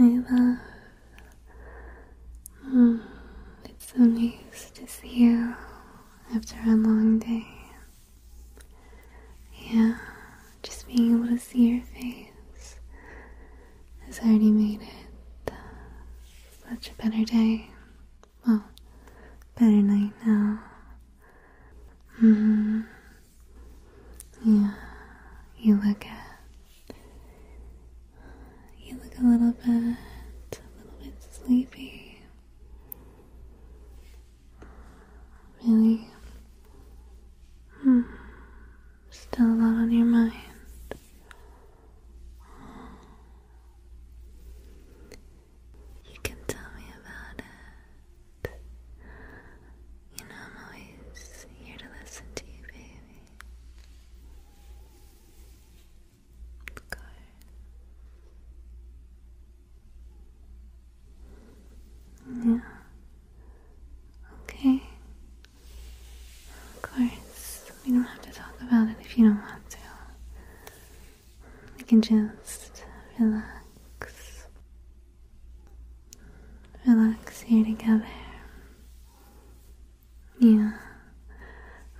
I love. Mm, it's so nice to see you after a long day. Yeah, just being able to see your face has already made it such a better day. Well, better night now. hmm Yeah, you look at. You look a little bit, a little bit sleepy. Really? Hmm. Still a lot on your mind. You can tell me about it. You know, I'm always here to listen to you, baby. Good. Yeah. Okay. Of course, we don't have to talk about it if you don't want to. We can just relax. Relax here together. Yeah.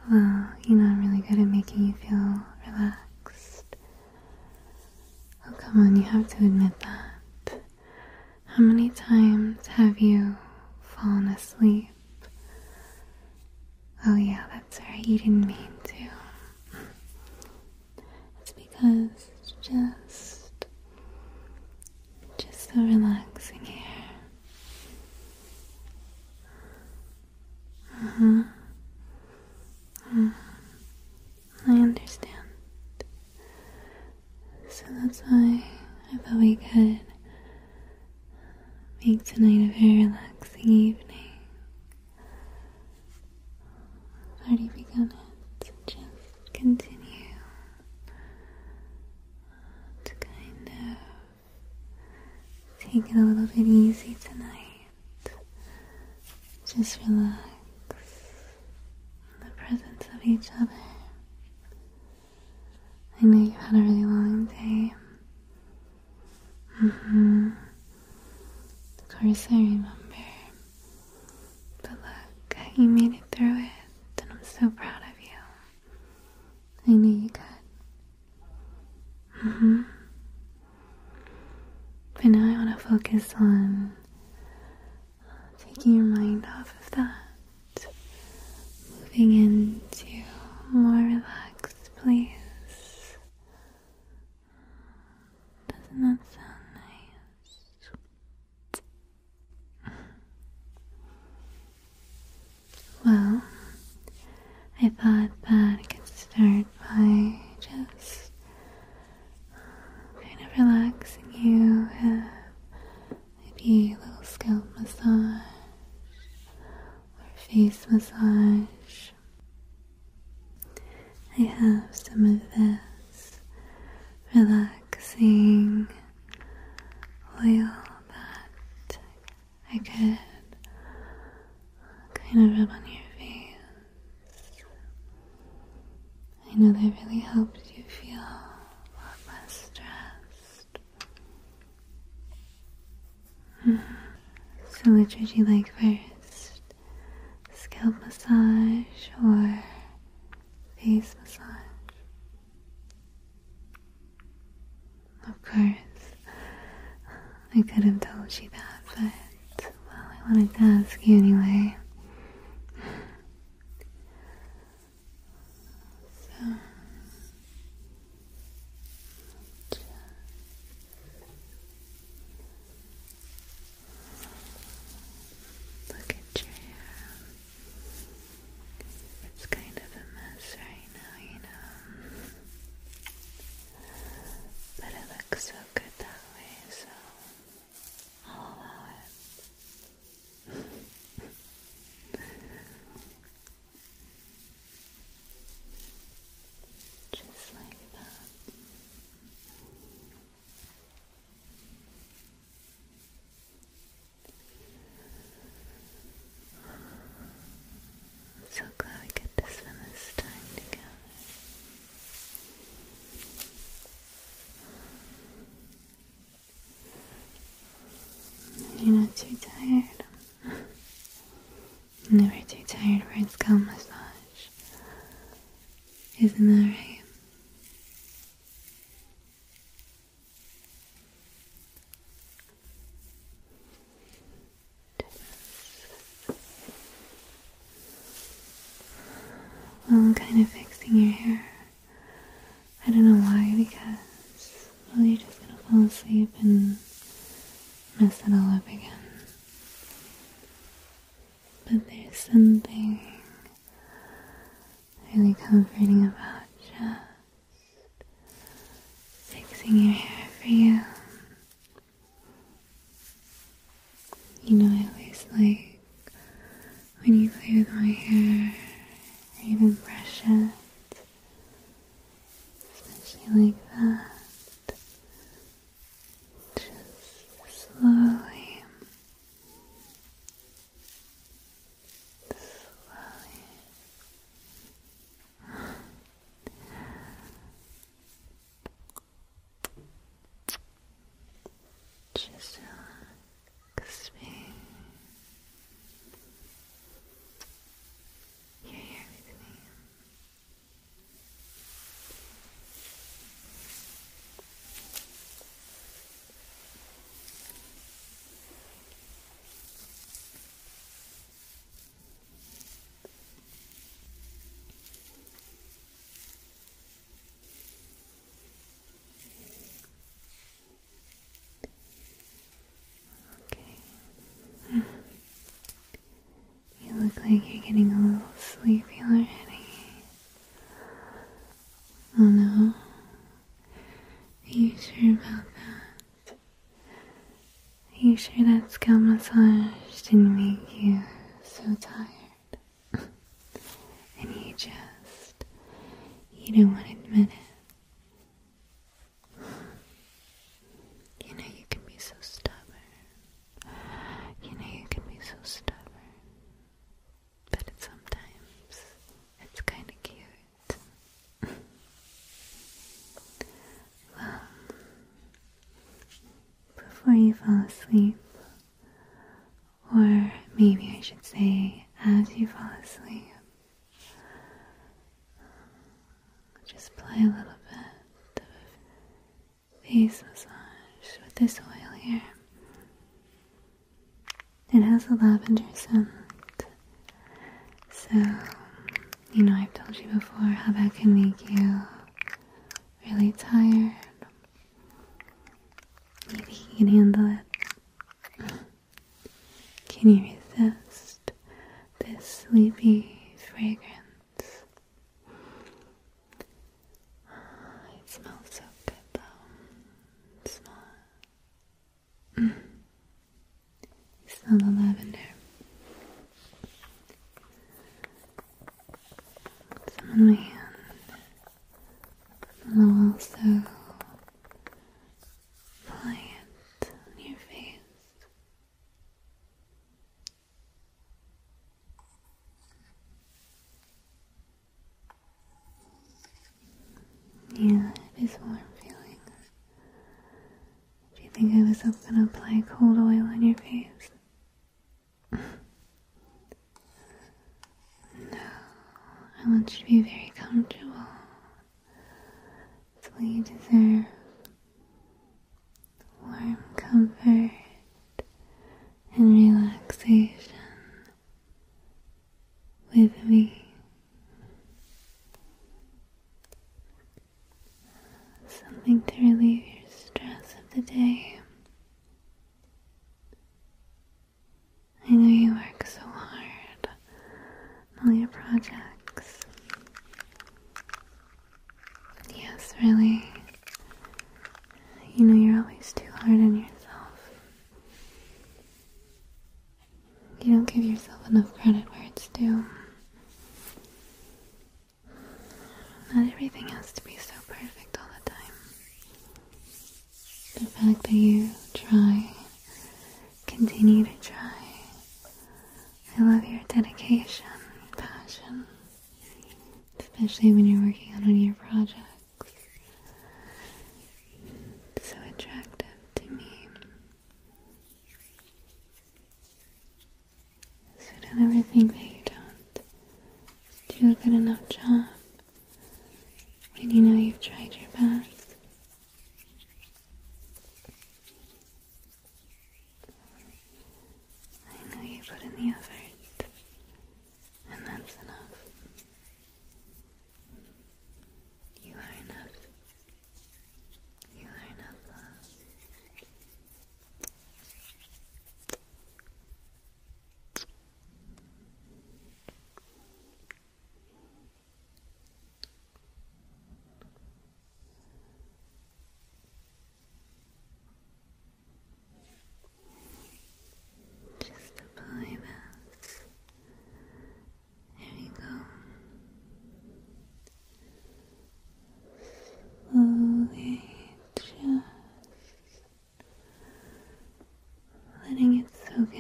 Well, you know, I'm really good at making you feel relaxed. Oh, come on, you have to admit that. How many times have you fallen asleep? Oh, yeah, that's right, you didn't mean to. It's because it's just. just so relaxing here. Mm-hmm. Mm. I understand. So that's why I thought we could make tonight a very relaxing evening. I've already begun it, so just continue to kind of take it a little bit easy tonight. Just relax in the presence of each other. I know you've had a really long day. Mm-hmm. Of I remember. But look, you made it through it, and I'm so proud of you. I knew you could. Mm-hmm. But now I want to focus on taking your mind off of that, moving into a more relaxed place. Doesn't that sound nice? Well, I thought that I could start by just kind of relaxing you with maybe a little scalp massage or face massage. I have some of this relaxing oil that I could kind of rub on your face. I know that really helps you feel less stressed. Mhm. So, which would you like first? Massage or face massage? Of course, I could have told you that, but well, I wanted to ask you anyway. 진짜예요. You. sure that scalp massage didn't make you so tired. and you just, you don't want to admit it. lavender scent. So, you know, I've told you before how that can make you really tired. Maybe you can handle it? Can you resist this sleepy fragrance? think I was gonna apply cold oil on your face. no, I want you to be very comfortable. It's what you deserve. 家。when you're working on one of your projects. So attractive to me. So don't ever think that you don't do a good enough job.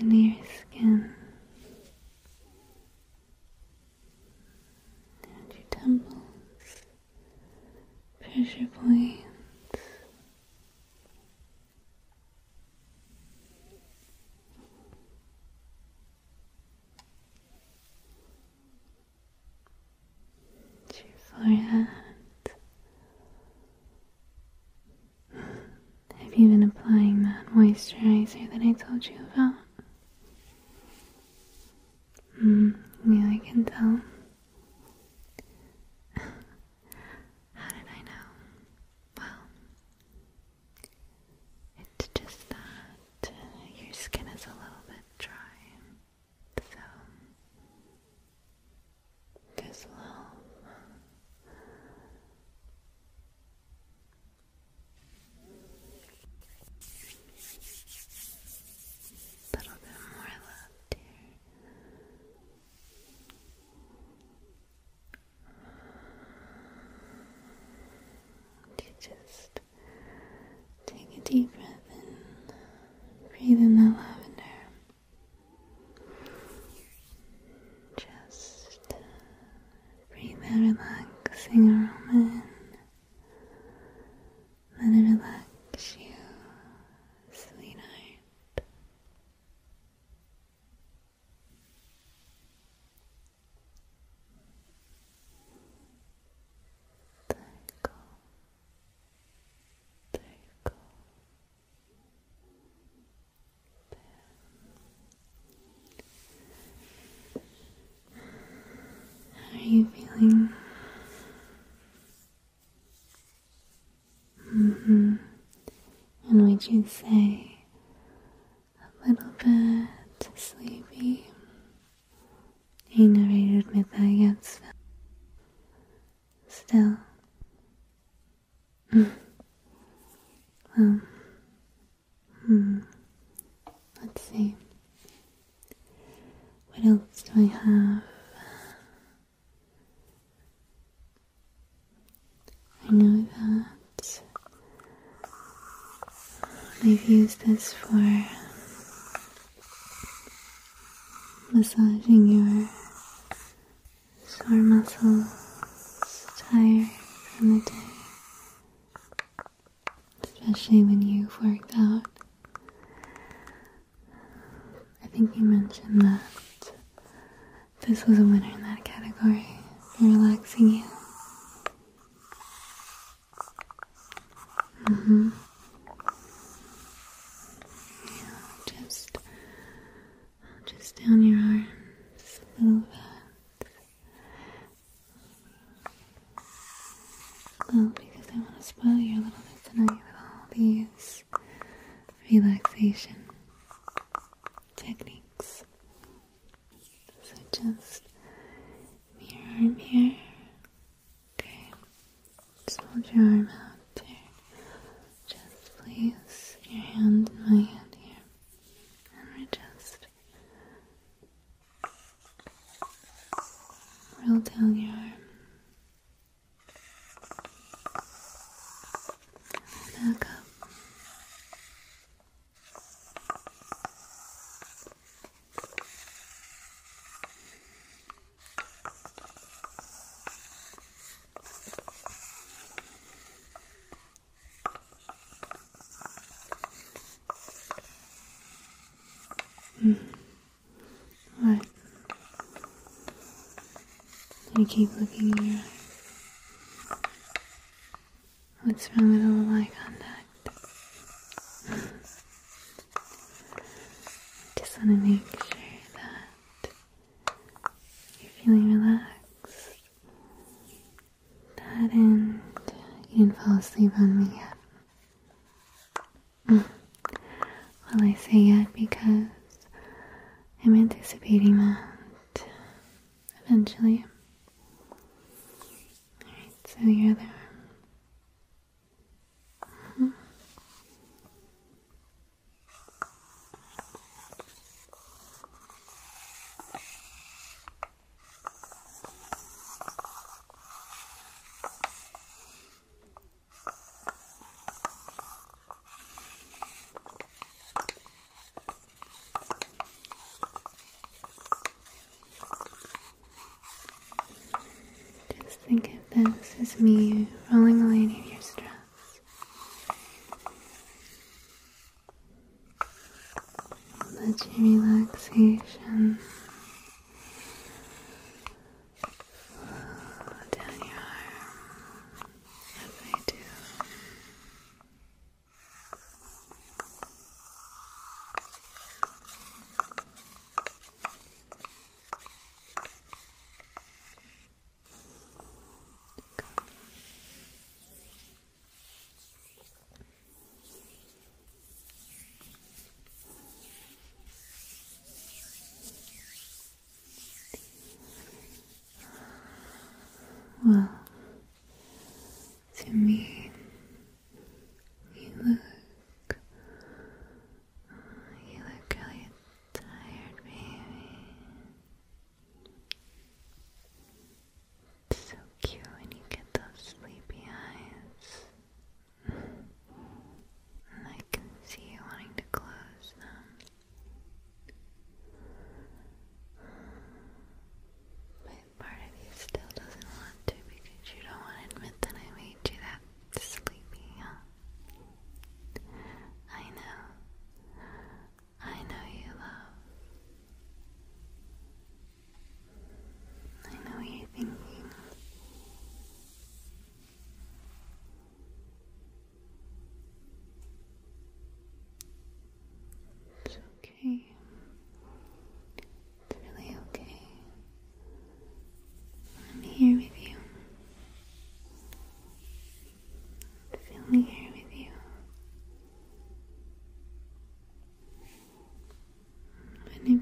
in your skin and your temples, pressure points. Your forehead. Have you been applying that moisturizer that I told you about. deeper you feeling? Mm-hmm. And would you say use this for massaging your sore muscles, tired from the day, especially when you've worked out. I think you mentioned that this was a winner in that category for relaxing you. relaxation techniques. So just Mm. What? You keep looking in your eyes. What's wrong with all the eye contact? Just want to make this is me.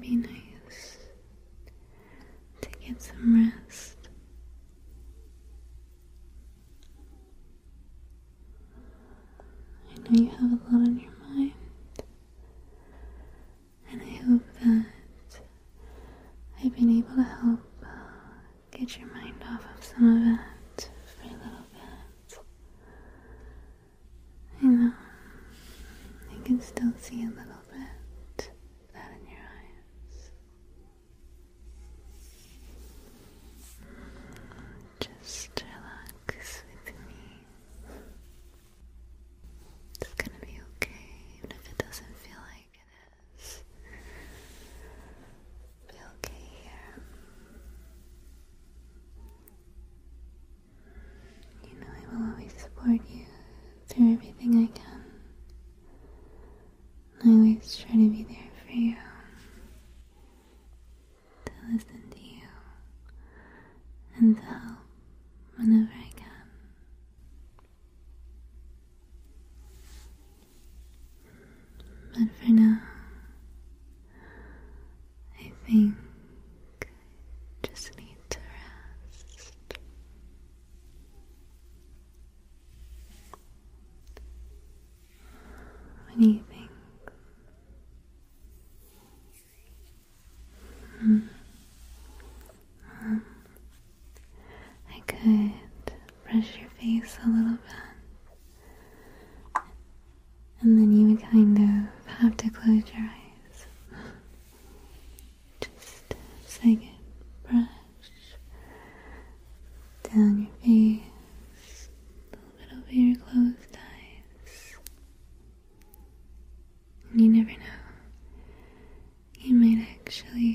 very nice. support you through everything I can. I always try to be there for you, to listen to you, and to help whenever I can. But for now, could brush your face a little bit, and then you would kind of have to close your eyes. Just so I brush. Down your face, a little bit over your closed eyes. You never know, you might actually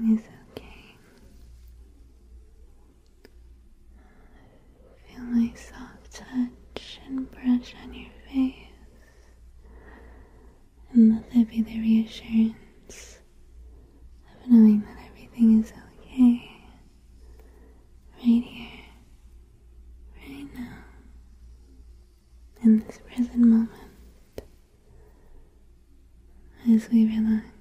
Everything is okay. Feel my soft touch and brush on your face. And let that be the reassurance of knowing that everything is okay. Right here, right now, in this present moment, as we relax.